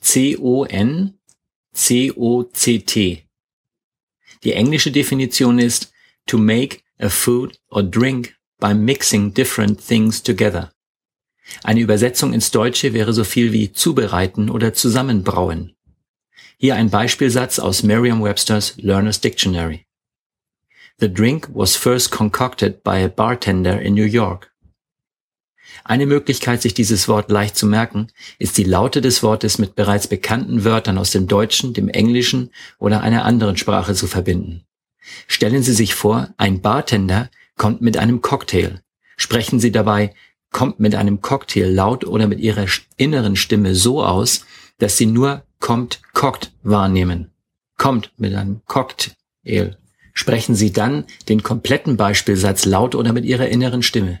C-O-N-C-O-C-T. Die englische Definition ist to make a food or drink by mixing different things together. Eine Übersetzung ins Deutsche wäre so viel wie zubereiten oder zusammenbrauen. Hier ein Beispielsatz aus Merriam-Webster's Learner's Dictionary. The drink was first concocted by a bartender in New York. Eine Möglichkeit, sich dieses Wort leicht zu merken, ist die Laute des Wortes mit bereits bekannten Wörtern aus dem Deutschen, dem Englischen oder einer anderen Sprache zu verbinden. Stellen Sie sich vor, ein Bartender kommt mit einem Cocktail. Sprechen Sie dabei kommt mit einem Cocktail laut oder mit Ihrer inneren Stimme so aus, dass Sie nur kommt cockt wahrnehmen. Kommt mit einem Cocktail. Sprechen Sie dann den kompletten Beispielsatz laut oder mit Ihrer inneren Stimme.